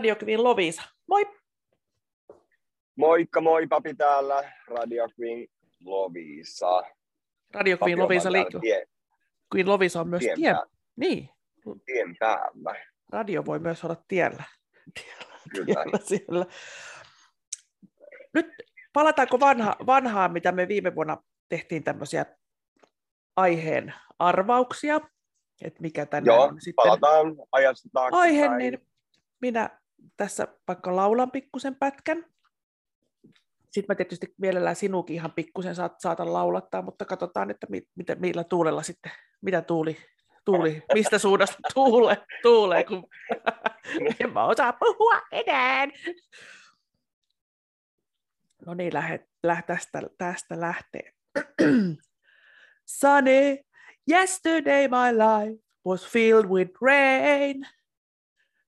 Radio Queen Lovisa. Moi! Moikka moi, papi täällä, Radio Queen Lovisa. Radio Queen Papi Lovisa liittyy. Tie, Queen Lovisa on myös tien, tie. päällä, Niin, tien päällä, radio voi myös olla tiellä. kyllä. tiellä siellä. Nyt palataanko vanha, vanhaan, mitä me viime vuonna tehtiin tämmöisiä aiheen arvauksia, että mikä tänään Joo, on sitten palataan ajasta taaksepäin. aihe, niin minä tässä vaikka laulan pikkusen pätkän. Sitten mä tietysti mielellään sinukin ihan pikkusen saat, saatan laulattaa, mutta katsotaan, että mi, mitä, millä tuulella sitten, mitä tuuli, tuuli mistä suunnasta tuule, tuulee, kun en mä osaa puhua enää. No niin, lähde, lähde tästä, tästä lähtee. Sunny, yesterday my life was filled with rain.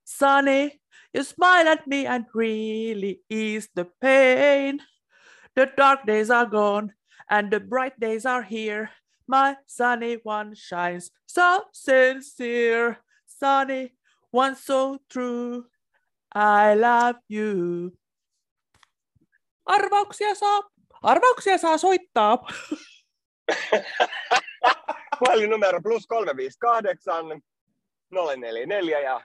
Sunny, you smile at me and really ease the pain. The dark days are gone and the bright days are here. My sunny one shines so sincere. Sunny one so true. I love you. Arvauksia saa, arvauksia saa soittaa. Puhelinnumero plus 358 044 ja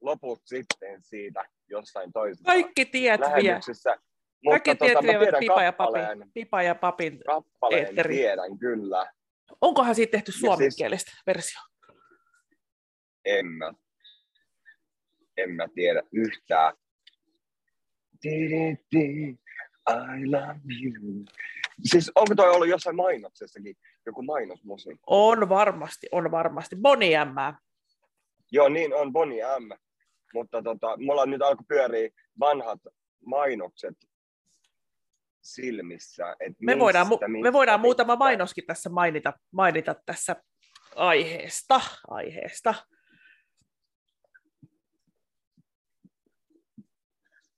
loput sitten siitä jossain toisessa Kaikki tiet vie. lähetyksessä. Kaikki Mutta tiet tota, vievät Pipa ja, papin, Pipa ja Papin. kappaleen eetteri. tiedän kyllä. Onkohan siitä tehty siis- suomenkielistä versio? En mä, en mä tiedä yhtään. I love you. Siis onko toi ollut jossain mainoksessakin, joku mainosmusiikki? On varmasti, on varmasti. Boni M. Joo, niin on Bonnie M. Mutta tota, mulla nyt alkoi pyöriä vanhat mainokset silmissä. Et Me voidaan, mu- mistä, me mistä, voidaan muutama mistä. mainoskin tässä mainita, mainita tässä aiheesta. aiheesta.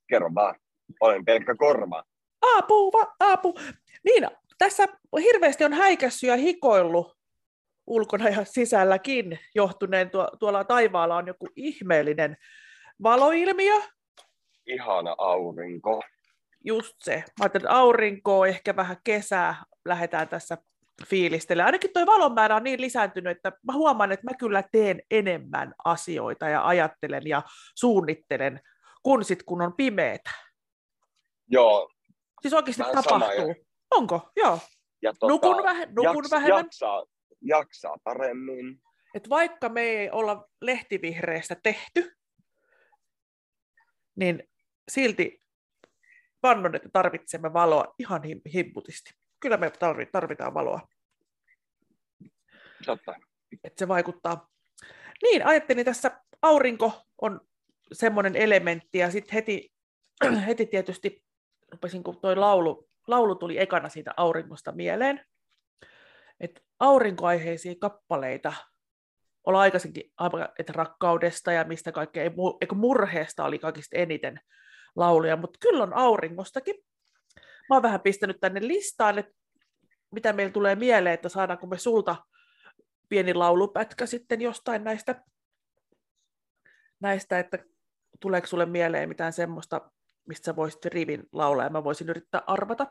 Kerro vaan. Olen pelkkä korva. Aapu, va, aapu. Niin, tässä hirveästi on häikässyt ja hikoillut ulkona ja sisälläkin johtuneen tuo, tuolla taivaalla on joku ihmeellinen valoilmiö. Ihana aurinko. Just se. Mä ajattelin, että aurinkoa, ehkä vähän kesää lähdetään tässä fiilistelemään. Ainakin tuo valon määrä on niin lisääntynyt, että mä huomaan, että mä kyllä teen enemmän asioita ja ajattelen ja suunnittelen, kun sit kun on pimeetä. Joo. Siis oikeasti Vähän tapahtuu. Onko? Joo. Ja tota, Nukun, vähe, nukun jaks, vähemmän. Jaksaa, jaksaa paremmin. että vaikka me ei olla lehtivihreästä tehty, niin silti vannon, että tarvitsemme valoa ihan him- himputisti. Kyllä me tarvi- tarvitaan valoa, Totta. että se vaikuttaa. Niin, ajattelin tässä aurinko on semmoinen elementti ja sitten heti, heti tietysti rupesin, kun toi laulu, laulu tuli ekana siitä auringosta mieleen, että aurinkoaiheisia kappaleita olla aikaisemmin, että rakkaudesta ja mistä kaikkea, eikö murheesta oli kaikista eniten lauluja, mutta kyllä on auringostakin. Mä oon vähän pistänyt tänne listaan, että mitä meillä tulee mieleen, että saadaanko me sulta pieni laulupätkä sitten jostain näistä, näistä että tuleeko sulle mieleen mitään semmoista, mistä sä voisit rivin laulaa, ja mä voisin yrittää arvata.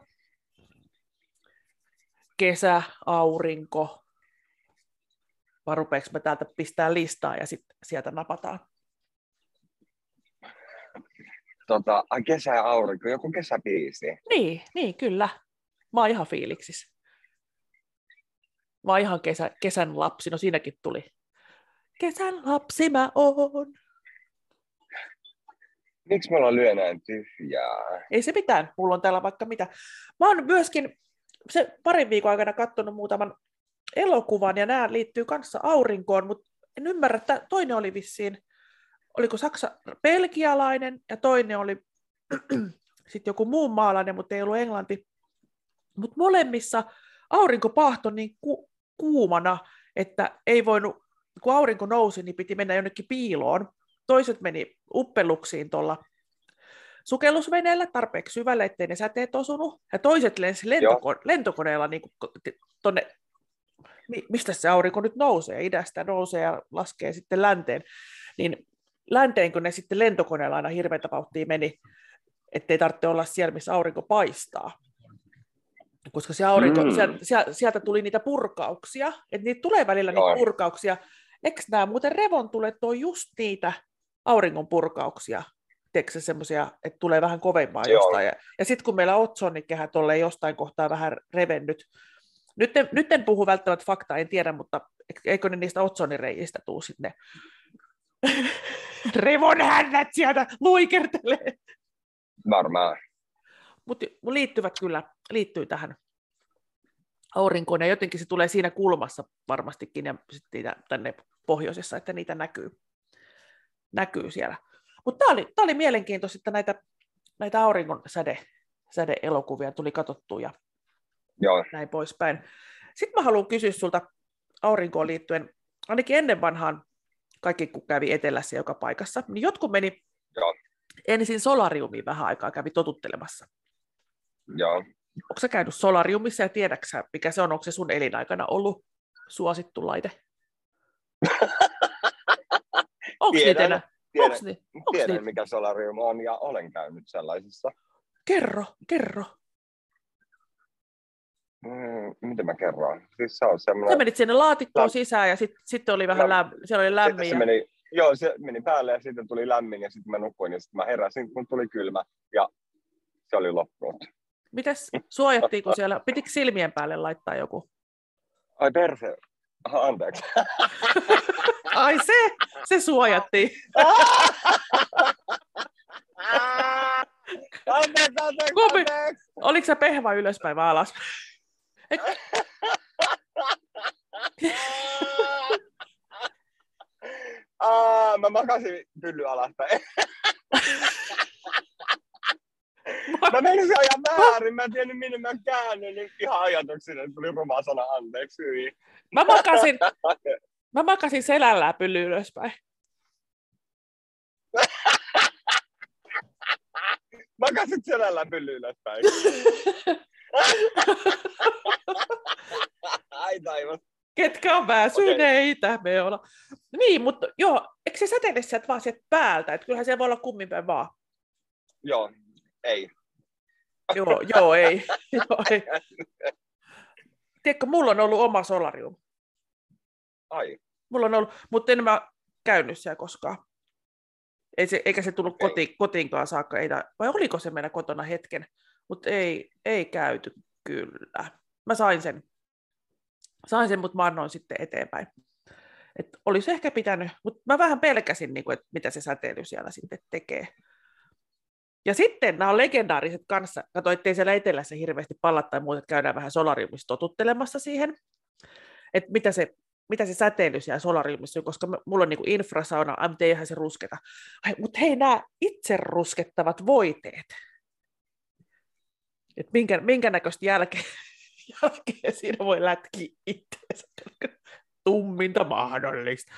Kesä, aurinko, vai rupeeko me täältä pistää listaa ja sitten sieltä napataan? Tota, kesä ja aurinko, joku kesäbiisi. Niin, niin kyllä. Mä oon ihan fiiliksissä. Mä oon ihan kesä, kesän lapsi, no siinäkin tuli. Kesän lapsi mä oon. Miksi me ollaan lyö näin tyhjää? Ei se mitään, mulla on täällä vaikka mitä. Mä oon myöskin se parin viikon aikana katsonut muutaman elokuvan, ja nämä liittyy kanssa aurinkoon, mutta en ymmärrä, että toinen oli vissiin, oliko Saksa belgialainen, ja toinen oli sitten joku muu maalainen, mutta ei ollut englanti. Mutta molemmissa aurinko pahtoi niin ku- kuumana, että ei voinut, kun aurinko nousi, niin piti mennä jonnekin piiloon. Toiset meni uppeluksiin tuolla sukellusveneellä tarpeeksi syvälle, ettei ne säteet osunut. Ja toiset lensi lentoko- lentokoneella niin mi- mistä se aurinko nyt nousee, idästä nousee ja laskee sitten länteen. Niin länteen, kun ne sitten lentokoneella aina hirveätä vauhtia meni, ettei tarvitse olla siellä, missä aurinko paistaa. Koska se aurinko, mm. sieltä, sieltä tuli niitä purkauksia, että niitä tulee välillä Joo. niitä purkauksia. Eikö nämä muuten revontulet on just niitä auringon purkauksia, teekö semmoisia, että tulee vähän kovempaa Joo. jostain. Ja, ja sitten kun meillä otsonikehät on jostain kohtaa vähän revennyt, nyt en, nyt en puhu välttämättä faktaa, en tiedä, mutta eikö ne niistä otsonireijistä tuu sitten revon hännät sieltä luikertelee. Varmaan. Mutta liittyvät kyllä, liittyy tähän aurinkoon ja jotenkin se tulee siinä kulmassa varmastikin ja sitten tänne pohjoisessa, että niitä näkyy, näkyy siellä. Mutta tämä oli, tää oli mielenkiintoista, että näitä, näitä auringon säde, säde-elokuvia tuli katsottua ja Joo. näin poispäin. Sitten mä haluan kysyä sulta aurinkoon liittyen, ainakin ennen vanhaan kaikki kun kävi etelässä joka paikassa, niin jotkut meni Joo. ensin solariumiin vähän aikaa, kävi totuttelemassa. Joo. Onko sä käynyt solariumissa ja tiedäksä, mikä se on? Onko se sun elinaikana ollut suosittu laite? Onko niitä enää? Tiedän, Onks ni, onks tiedän niitä? mikä solarium on ja olen käynyt sellaisissa. Kerro, kerro. Mm, miten mä kerron? Siis se on semmoinen... Sä menit sinne laatikkoon Läm... sisään ja sitten sit oli vähän Läm... läm... siellä oli lämmin. Se meni, joo, se meni päälle ja sitten tuli lämmin ja sitten mä nukuin ja sitten mä heräsin, kun tuli kylmä ja se oli loppunut. Mites suojattiinko siellä? Pitikö silmien päälle laittaa joku? Ai perse. Aha, anteeksi. Ai se, se suojattiin. anteeksi, anteeksi, anteeksi. Oliko se pehva ylöspäin vai alas? Aa, mä makasin pylly alaspäin. Mä menin se ajan väärin, mä en tiennyt minne mä käännyin, niin ihan ajatuksena tuli ruma sana anteeksi. Mä makasin, mä makasin selällä pylly ylöspäin. Makasit selällä pylly ylöspäin. Ai taivas. Ketkä on väsyneitä, okay. me olla. Niin, mutta joo, eikö se säteile sieltä vaan sieltä päältä? Että kyllähän se voi olla kummin päin vaan. Joo, ei. joo, joo, ei. joo, ei. Tiedätkö, mulla on ollut oma solarium. Ai. Mulla on ollut, mutta en mä käynyt siellä koskaan. Ei se, eikä se tullut koti, kotiinkaan saakka, ei, vai oliko se meidän kotona hetken, mutta ei, ei käyty kyllä. Mä sain sen, sain sen mutta mä sitten eteenpäin. Et olisi ehkä pitänyt, mutta mä vähän pelkäsin, niin kuin, että mitä se säteily siellä sitten tekee. Ja sitten nämä on legendaariset kanssa. Kato, ettei siellä etelässä hirveästi pallat tai muuta, käydään vähän solariumissa totuttelemassa siihen, että mitä se, mitä se säteily siellä solariumissa on, koska mulla on niin infrasauna, mutta eihän se rusketa. Ai, mutta hei, nämä itse ruskettavat voiteet, että minkä, minkä näköistä jälkeä, jälkeä siinä voi lätkiä itseensä. Tumminta mahdollista.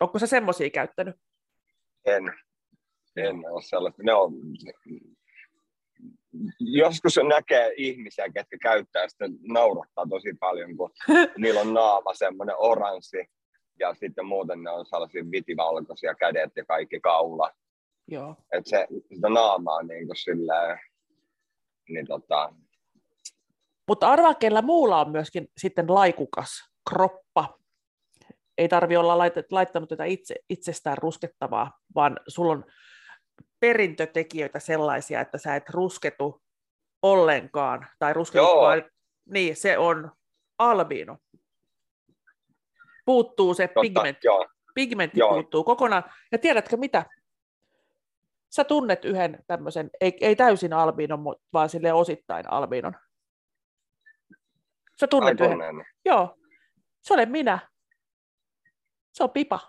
Onko sä semmoisia käyttänyt? En en ole sellaista. Ne on, joskus näkee ihmisiä, ketkä käyttää sitä, naurattaa tosi paljon, kun niillä on naama semmoinen oranssi, ja sitten muuten ne on sellaisia vitivalkoisia kädet ja kaikki kaula. Joo. Et se, sitä naamaa niin kuin silleen, niin tota... Mutta arvaa, kellä muulla on myöskin sitten laikukas kroppa. Ei tarvi olla laittanut tätä itse, itsestään ruskettavaa, vaan sulla on perintötekijöitä sellaisia, että sä et rusketu ollenkaan, tai rusketu vain, niin se on albiino. Puuttuu se Totta, pigmentti, joo. pigmentti joo. puuttuu kokonaan. Ja tiedätkö mitä? Sä tunnet yhden tämmöisen, ei, ei täysin albiinon, vaan sille osittain albiinon. Sä tunnet yhden. Joo, se olen minä. Se on pipa.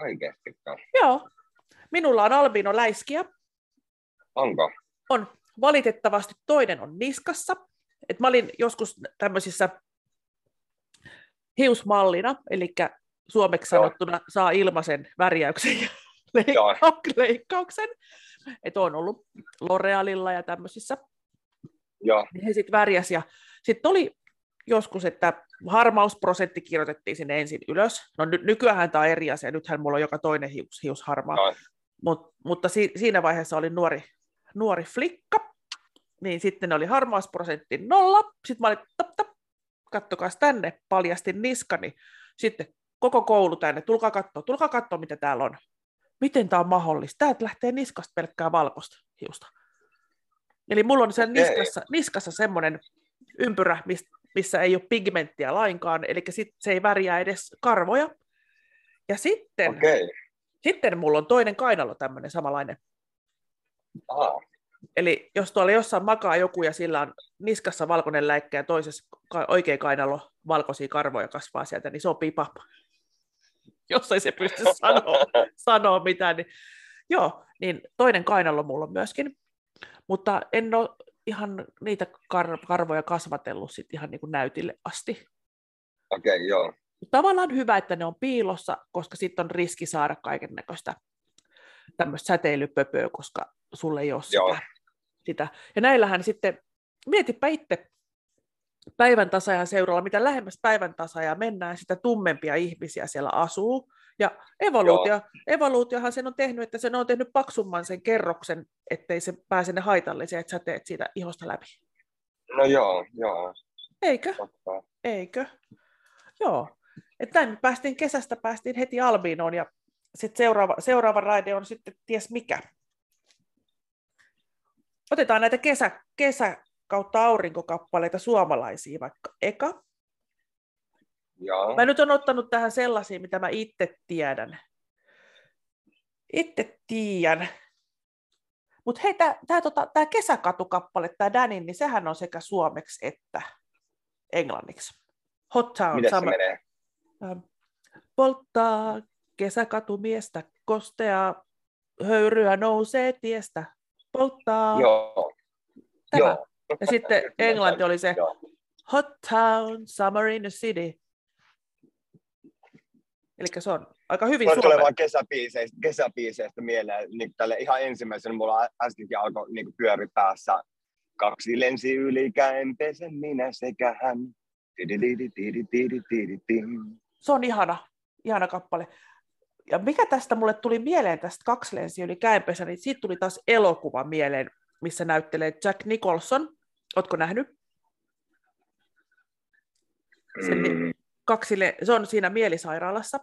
Oikeasti. Joo. Minulla on albino läiskiä. Onko? On. Valitettavasti toinen on niskassa. Et mä olin joskus tämmöisissä hiusmallina, eli suomeksi sanottuna saa ilmaisen värjäyksen ja leikkauksen. Että on ollut L'Orealilla ja tämmöisissä. Joo. Niin he sitten värjäs ja sitten oli joskus, että harmausprosentti kirjoitettiin sinne ensin ylös. No ny- nykyään tämä on eri asia, nythän mulla on joka toinen hius, hius harmaa. No. Mut, mutta si- siinä vaiheessa oli nuori, nuori flikka, niin sitten oli harmausprosentti nolla. Sitten mä olin, tap, tap, kattokaa tänne, paljastin niskani. Sitten koko koulu tänne, tulkaa katsoa, tulkaa katsoa, mitä täällä on. Miten tämä on mahdollista? Täältä lähtee niskasta pelkkää valkoista hiusta. Eli mulla on sen niskassa, niskassa semmoinen ympyrä, mis, missä ei ole pigmenttiä lainkaan, eli sit se ei värjää edes karvoja. Ja sitten, Okei. sitten mulla on toinen kainalo tämmöinen samanlainen. Ah, Eli jos tuolla jossain makaa joku ja sillä on niskassa valkoinen läikkä ja toisessa oikea kainalo valkoisia karvoja kasvaa sieltä, niin se on pipa. Jos ei se pysty sanoa, sanoa mitään, niin joo, niin toinen kainalo mulla on myöskin, mutta en ole ihan niitä kar- karvoja kasvatellut sit ihan niin kuin näytille asti. okei, joo. Tavallaan hyvä, että ne on piilossa, koska sitten on riski saada kaiken näköistä tämmöistä säteilypöpöä, koska sulle ei ole Joo. sitä, sitä. Ja näillähän sitten, mietipä itse päivän tasajan seuralla, mitä lähemmäs päivän tasajaa mennään, sitä tummempia ihmisiä siellä asuu. Ja evoluutio, evoluutiohan sen on tehnyt, että sen on tehnyt paksumman sen kerroksen, ettei se pääse ne haitalliset säteet siitä ihosta läpi. No joo, joo, Eikö? totta. Eikö? Joo. Että näin me päästiin kesästä, päästiin heti Albinoon ja sitten seuraava, seuraava raide on sitten ties mikä. Otetaan näitä kesä, kesä kautta aurinkokappaleita suomalaisia vaikka eka. Joo, Mä nyt on ottanut tähän sellaisia, mitä mä itse tiedän. Itse tiedän. Mutta hei, tämä tota, tää kesäkatukappale, tämä Danin, niin sehän on sekä suomeksi että englanniksi. Hot Town. miten se sama- menee? Ähm, polttaa kesäkatumiestä, kosteaa höyryä nousee tiestä, polttaa Joo, tämä. joo. Ja sitten englanti oli se Joo. Hot Town, Summer in the City. Eli se on aika hyvin suomen. tulee vaan kesäbiiseistä, kesäbiiseistä mieleen, niin tälle ihan ensimmäisenä mulla äskenkin alkoi niin pyöri päässä. Kaksi lensi ylikäen, pesen minä sekä hän. Se on ihana, ihana kappale. Ja mikä tästä mulle tuli mieleen tästä kaksi lensi yli käenpesä, niin siitä tuli taas elokuva mieleen, missä näyttelee Jack Nicholson. Ootko nähnyt? Sen, mm kaksi, le- se on siinä mielisairaalassa.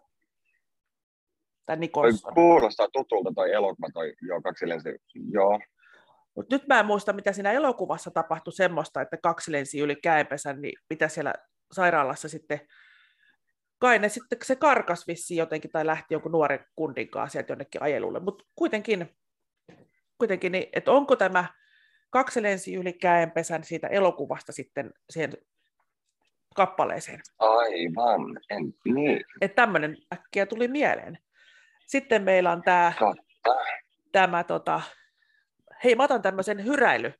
Toi Nicholson. kuulostaa tutulta toi elokuva, toi joo, kaksi lensi. Joo, Mut nyt mä en muista, mitä siinä elokuvassa tapahtui semmoista, että kaksi lensi yli käenpesän, niin mitä siellä sairaalassa sitten, kai ne sitten se karkas vissiin jotenkin tai lähti jonkun nuoren kundin kanssa sieltä jonnekin ajelulle, mutta kuitenkin, kuitenkin niin, että onko tämä kaksi lensi yli käenpesän siitä elokuvasta sitten siihen kappaleeseen. aivan. En, niin, Että tämmöinen äkkiä tuli mieleen. Sitten meillä on tämä, totta. tämä tota, hei mä otan tämmöisen hyräily.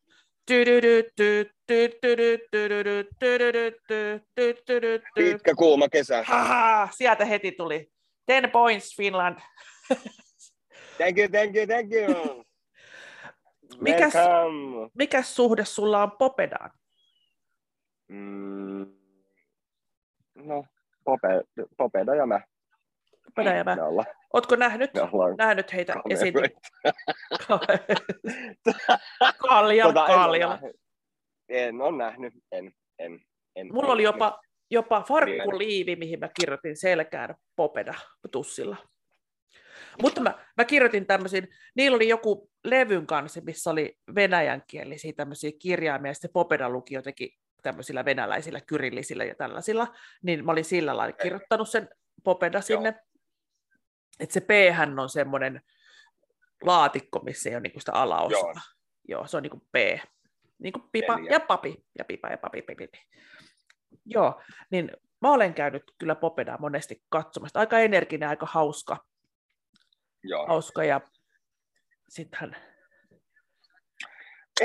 Pitkä kuuma kesä. Haha, sieltä heti tuli. 10 points Finland. Thank you, thank you, thank you. Mikäs-. Mikäs suhde sulla on Popedaan? Mm, no, pope, popeda ja mä. Popeda ja mä. Me ollaan, Ootko nähnyt, nähnyt heitä esiintyä? Kaljalla, Tota, en kaljalla. nähnyt. En ole nähnyt, en, en, en. Mulla en oli jopa, jopa farkkuliivi, mihin mä kirjoitin selkään Popeda tussilla. Mutta mä, mä kirjoitin tämmöisiin, niillä oli joku levyn kanssa, missä oli venäjänkielisiä tämmöisiä kirjaimia, ja sitten Popeda luki jotenkin tämmöisillä venäläisillä kyrillisillä ja tällaisilla, niin mä olin sillä lailla kirjoittanut sen Popeda sinne. Että se p on semmoinen laatikko, missä ei ole niinku sitä alaosaa. Joo. Joo. Se on niinku P. Niin kuin pipa Neljä. ja papi. Ja pipa ja papi. Pipi. pipi. Joo, niin mä olen käynyt kyllä Popedaa monesti katsomassa. Aika energinen, aika hauska. Joo. hauska ja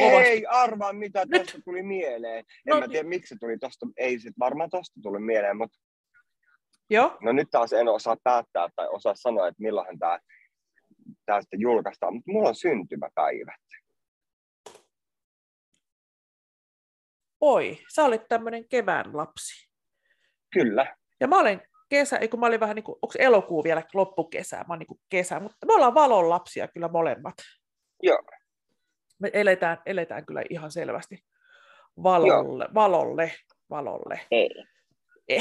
sittenhän Ei arvaa, mitä Nyt. tuosta tuli mieleen. En No mä tiedä, miksi se tuli tosta. Ei se varmaan tosta tuli mieleen, mutta Joo, no nyt taas en osaa päättää tai osaa sanoa, että milloin tämä tää sitten julkaistaan. Mutta mulla on syntymäpäivä. oi, sä olit tämmöinen kevään lapsi. Kyllä. Ja mä olen kesä, kun mä olin vähän niin kuin, onko elokuu vielä loppukesää, mä olen niin kuin kesä, mutta me ollaan valon lapsia kyllä molemmat. Joo. Me eletään, eletään kyllä ihan selvästi valolle, Joo. valolle, valolle. Ei.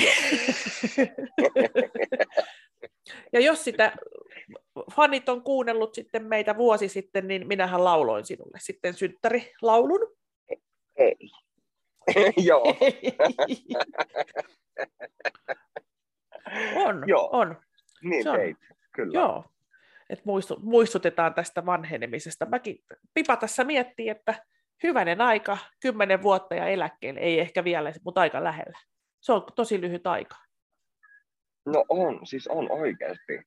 ja jos sitä fanit on kuunnellut sitten meitä vuosi sitten, niin minähän lauloin sinulle sitten synttärilaulun. Ei. Joo. on, Joo. on. Niin Se on. teit, kyllä. Joo. Et muistu, muistutetaan tästä vanhenemisesta. Mäkin Pipa tässä miettii, että hyvänen aika, kymmenen vuotta ja eläkkeelle, ei ehkä vielä, mutta aika lähellä. Se on tosi lyhyt aika. No on, siis on oikeasti.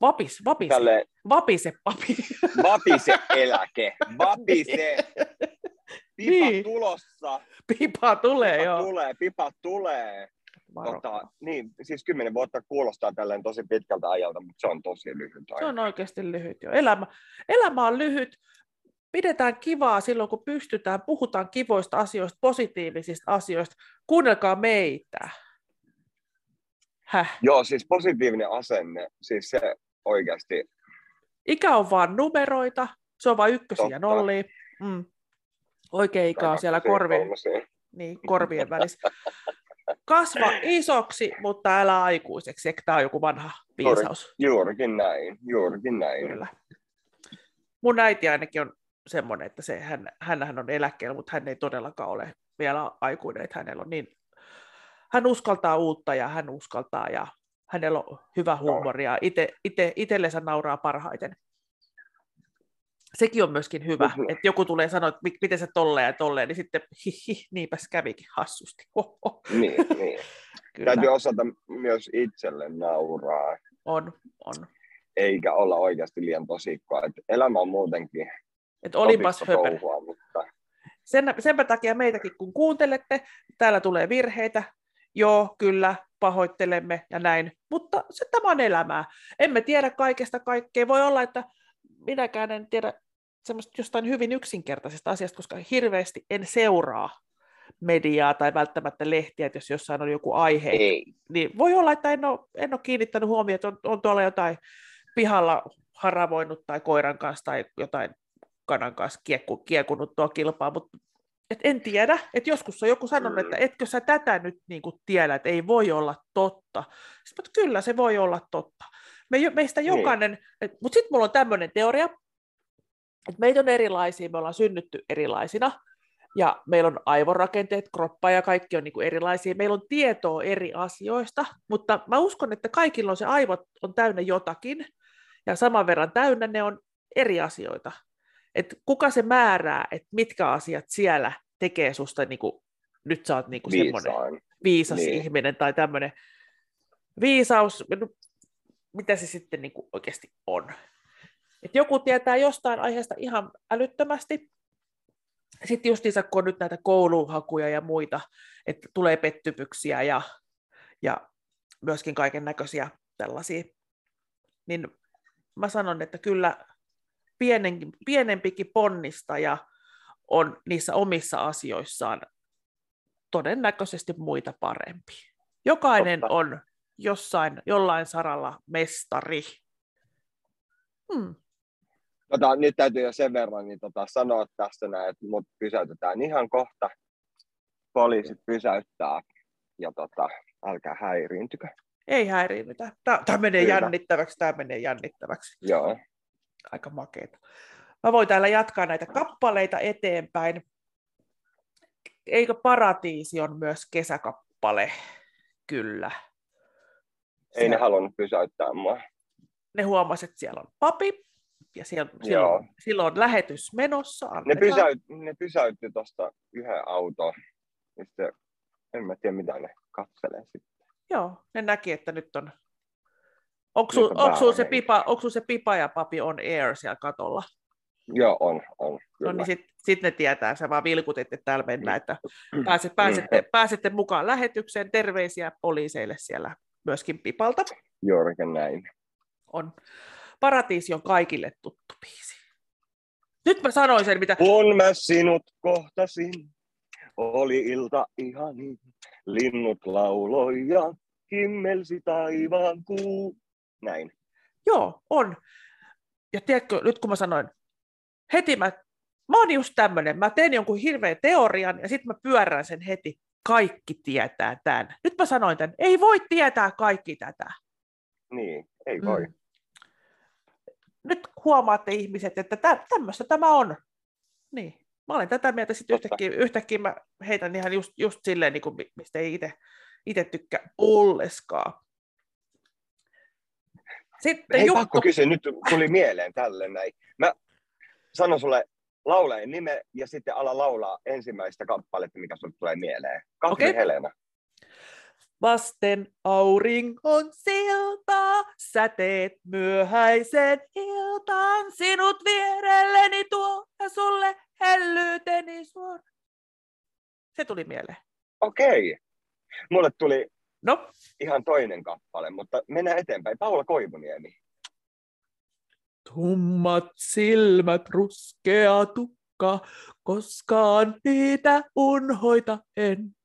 Vapis, vapise, Tälle... vapise papi. Vapise eläke, vapise. Pipa Niin. tulossa. Pipa tulee, Pipa joo. tulee, pipa tulee. Tota, niin, siis kymmenen vuotta kuulostaa tälleen tosi pitkältä ajalta, mutta se on tosi lyhyt Se aika. on oikeasti lyhyt jo. Elämä, elämä on lyhyt. Pidetään kivaa silloin, kun pystytään. Puhutaan kivoista asioista, positiivisista asioista. Kuunnelkaa meitä. Häh. Joo, siis positiivinen asenne, siis se oikeasti, Ikä on vaan numeroita. Se on vain ykkösiä ja Totta. nollia. Mm. Oikea ikä on siellä korvien, niin, korvien välissä. Kasva isoksi, mutta älä aikuiseksi. Eikö tämä on joku vanha viisaus? Juurikin näin, juurikin näin. Kyllä. Mun äiti ainakin on semmoinen, että se, hän, hänhän on eläkkeellä, mutta hän ei todellakaan ole vielä aikuinen, että hänellä on niin, hän uskaltaa uutta ja hän uskaltaa ja hänellä on hyvä huumori ja ite, itsellensä nauraa parhaiten. Sekin on myöskin hyvä, Mhm. että joku tulee sanoa, että mi- miten se tolleen ja tolleen, niin sitten hihi, niinpäs kävikin hassusti. Hoho. Niin, niin. Kyllä, Täytyy osata myös itselle nauraa, on, on. eikä olla oikeasti liian tosikkoa. Et elämä on muutenkin Että olipas touhua, mutta sen, senpä takia meitäkin kun kuuntelette, täällä tulee virheitä, joo, kyllä, pahoittelemme ja näin, mutta se tämä on elämää. Emme tiedä kaikesta kaikkea. Voi olla, että minäkään en tiedä semmoista jostain hyvin yksinkertaisesta asiasta, koska hirveästi en seuraa mediaa tai välttämättä lehtiä, että jos jossain on joku aihe, ei. niin voi olla, että en ole, en ole kiinnittänyt huomioon, että on, on tuolla jotain pihalla haravoinut tai koiran kanssa tai jotain kanan kanssa kiekku, kiekunut tuo kilpaa, mutta et en tiedä, että joskus on joku sanonut, että etkö sä tätä nyt niin kuin tiedä, että ei voi olla totta. Sitten, mutta kyllä se voi olla totta. Me, meistä jokainen, et, mutta sitten mulla on tämmöinen teoria, että meitä on erilaisia, me ollaan synnytty erilaisina, ja meillä on aivorakenteet, kroppa ja kaikki on niin kuin erilaisia. Meillä on tietoa eri asioista, mutta mä uskon, että kaikilla on se aivot on täynnä jotakin, ja saman verran täynnä ne on eri asioita. Et kuka se määrää, että mitkä asiat siellä tekee susta, niin kuin, nyt sä oot niin kuin semmoinen viisas Niin. niin. ihminen tai tämmöinen viisaus, no, mitä se sitten niin kuin oikeasti on. Et joku tietää jostain aiheesta ihan älyttömästi, sitten justiinsa, kun on nyt näitä kouluhakuja ja muita, että tulee pettymyksiä ja, ja myöskin kaiken näköisiä tällaisia, niin mä sanon, että kyllä pienen, pienempikin ponnistaja on niissä omissa asioissaan todennäköisesti muita parempi. Jokainen Totta. on jossain, jollain saralla mestari. Hmm. Tota, nyt täytyy jo sen verran niin tota, sanoa tästä näin, että mut pysäytetään ihan kohta. Poliisit pysäyttää ja tota, älkää häiriintykö. Ei häiriinnytä. Tämä menee Kyllä. jännittäväksi, tämä menee jännittäväksi. Joo. Aika makeeta. Mä voin täällä jatkaa näitä kappaleita eteenpäin. Eikö Paratiisi on myös kesäkappale? Kyllä. Ei ne Siellä- halunnut pysäyttää mua. ne huomasivat, että siellä on papi, ja siellä, silloin, silloin on lähetys menossa. Ne, pysäyt, ne pysäytti tuosta yhden auton. Ja sitten, en mä tiedä mitä ne katselee sitten. Joo, ne näki, että nyt on... Onko Nyt sul, on onko sul se, pipa, se pipa ja papi on air siellä katolla? Joo, on, on. Kyllä. No niin sitten sit ne tietää, sä vaan vilkutit, että täällä mennään, että pääset, Mm. pääsette, pääsette mukaan lähetykseen. Terveisiä poliiseille siellä myöskin pipalta. Juurikin näin. On. Paratiisi on kaikille tuttu biisi. Nyt mä sanoin sen, mitä... Kun mä sinut kohtasin, Oli ilta ihani, linnut lauloi ja himmelsi taivaan kuu. Näin. Joo, on. Ja tiedätkö, nyt kun mä sanoin, heti mä, mä oon just tämmönen, mä teen jonkun hirveän teorian ja sitten mä pyörään sen heti. Kaikki tietää tämän. Nyt mä sanoin tämän, ei voi tietää kaikki tätä. Niin, ei voi. Mm. Nyt huomaatte ihmiset, että tä, tämmöistä tämä on. Niin. Mä olen tätä mieltä, sitten yhtäkkiä, yhtäkkiä mä heitän ihan just, just silleen, niin kuin, mistä ei itse tykkää olleskaan. Sitten Hei, pakko kysyä, nyt tuli mieleen tälle näin. Mä sanon sulle laulajan nime ja sitten ala laulaa ensimmäistä kappaletta, mikä sulle tulee mieleen. Katri okay. Helena. Vasten auringon siltaa, säteet myöhäisen iltaan, sinut vierelleni tuo ja sulle hellyyteni suora. Se tuli mieleen. Okei. Okay. Mulle tuli no? ihan toinen kappale, mutta mennään eteenpäin. Paula Koivuniemi. Tummat silmät, ruskea tukka, koskaan niitä unhoita en.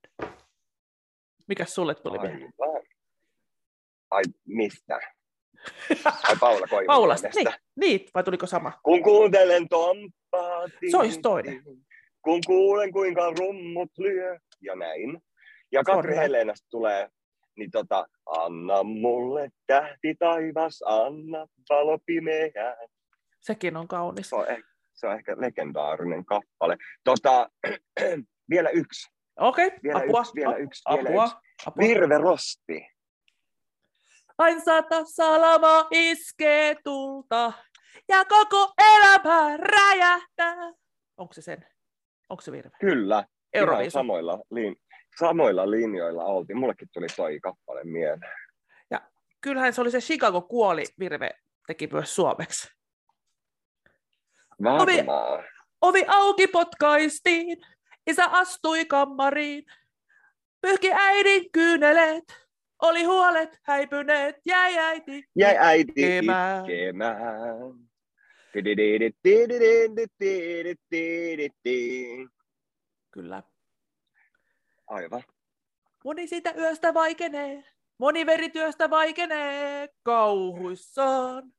Mikä sulle tuli mieleen? Ai mistä? Ai Paula Koivuniemi. Paulasta, niin, niin, vai tuliko sama? Kun kuuntelen tomppaa. Se olisi toinen. Kun kuulen kuinka rummut lyö ja näin. Ja Katri Helenasta tulee niin tota, anna mulle tähti taivas, anna valo pimeään. Sekin on kaunis. Se on, ehkä, se on ehkä legendaarinen kappale. Tota, vielä yksi. Okei, okay, vielä apua, yksi, vielä yksi, apua, vielä yksi. Apua. Virve Rosti. Ain sata salama iskee tulta ja koko elämä räjähtää. Onko se sen? Onko se virve? Kyllä. Ihan samoilla, lin, samoilla linjoilla oltiin. Mullekin tuli toi kappale mieleen. Ja kyllähän se oli se Chicago kuoli virve teki myös suomeksi. Ovi, ovi auki potkaistiin, isä astui kammariin. Pyyhki äidin kyyneleet, oli huolet häipyneet, jäi äiti jäi äiti itkemään. itkemään. Kyllä. Aivan. Moni siitä yöstä vaikenee, moni verityöstä vaikenee kauhuissaan.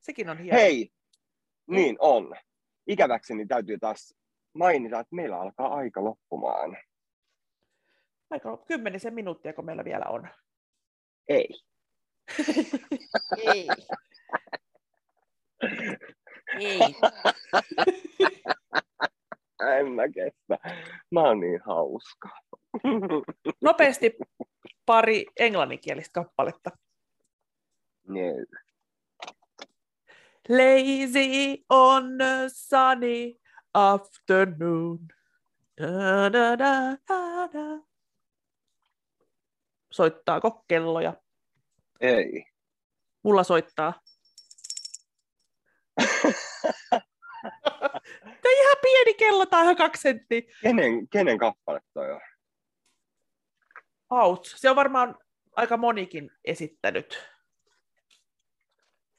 Sekin on hieno. Hei, niin on. Ikäväkseni täytyy taas mainita, että meillä alkaa aika loppumaan. Aika kymmenisen minuuttia, kun meillä vielä on. Ei. Ei. Ei. En mä kestä. Mä oon niin hauska. Nopeasti pari englanninkielistä kappaletta. Yeah. Lazy on a sunny afternoon. Da, da, da, da, da. Soittaako kelloja? Ei. Mulla soittaa. Tämä on ihan pieni kello, tai ihan kaksi senttiä. Kenen, kenen kappale toi on? Out. Se on varmaan aika monikin esittänyt.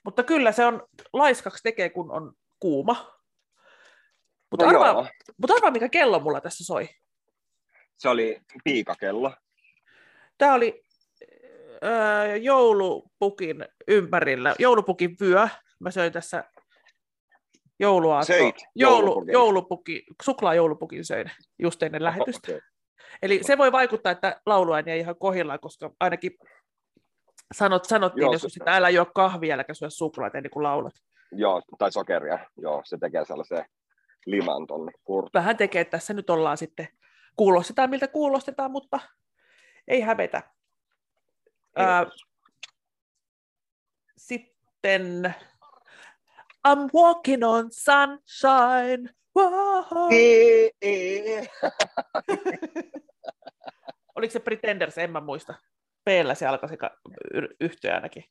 Mutta kyllä se on laiskaksi tekee, kun on kuuma. Mutta no arvaa, mutta arvaa, mikä kello mulla tässä soi. Se oli piikakello. Tämä oli öö, joulupukin ympärillä, joulupukin vyö. Mä söin tässä jouluaatto, joulu, joulupuki, suklaajoulupukin söin just ennen lähetystä. Okay. Eli se voi vaikuttaa, että lauluääni ei ihan kohillaan, koska ainakin sanot, sanottiin Joo, joskus, että älä juo kahvia, äläkä syö suklaata ennen kuin laulat. Joo, tai sokeria. Joo, se tekee sellaisen liman tuonne Vähän tekee, että tässä nyt ollaan sitten, kuulostetaan miltä kuulostetaan, mutta ei hävetä. Ää, sitten I'm walking on sunshine. Oliko se Pretenders, en mä muista. p se alkoi se yhtyä ainakin.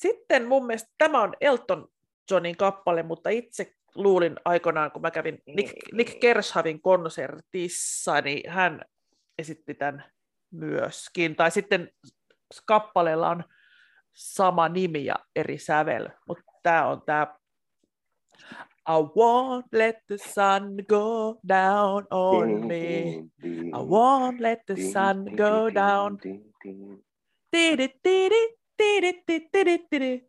Sitten mun mielestä tämä on Elton Johnin kappale, mutta itse luulin aikoinaan, kun mä kävin Nick, Nick Kershavin konsertissa, niin hän esitti tämän myöskin. Tai sitten kappaleella on sama nimi ja eri sävel, mutta tämä on tämä I won't let the sun go down on me. I won't let the sun go down. Tidi.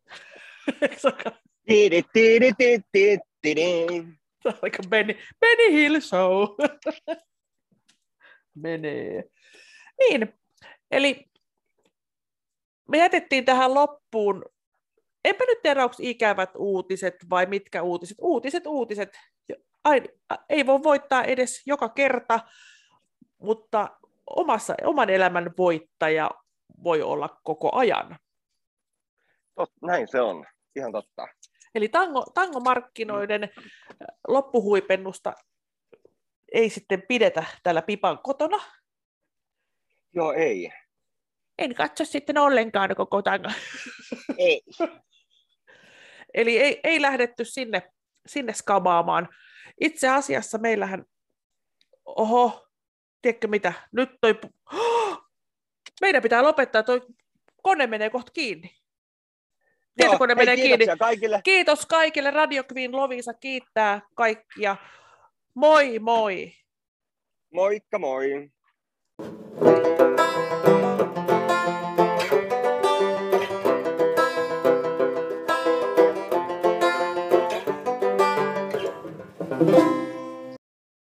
Se on aika Benny, Benny Hill Show. Menee. Niin, eli me jätettiin tähän loppuun, enpä nyt tiedä, onko ikävät uutiset vai mitkä uutiset. Uutiset, uutiset. Ai, ei voi voittaa edes joka kerta, mutta omassa, oman elämän voittaja voi olla koko ajan. Tot, näin se on, ihan totta. Eli tango, tangomarkkinoiden loppuhuipennusta ei sitten pidetä täällä Pipan kotona. Joo, ei. En katso sitten ollenkaan koko tango. Ei. Eli ei, ei lähdetty sinne, sinne skamaamaan. Itse asiassa meillähän, oho, tiedätkö mitä, nyt toi, meidän pitää lopettaa, toi kone menee kohta kiinni tietokone Joo, menee kiinni. Kaikille. Kiitos kaikille. Radio Queen Lovisa kiittää kaikkia. Moi moi! Moikka moi!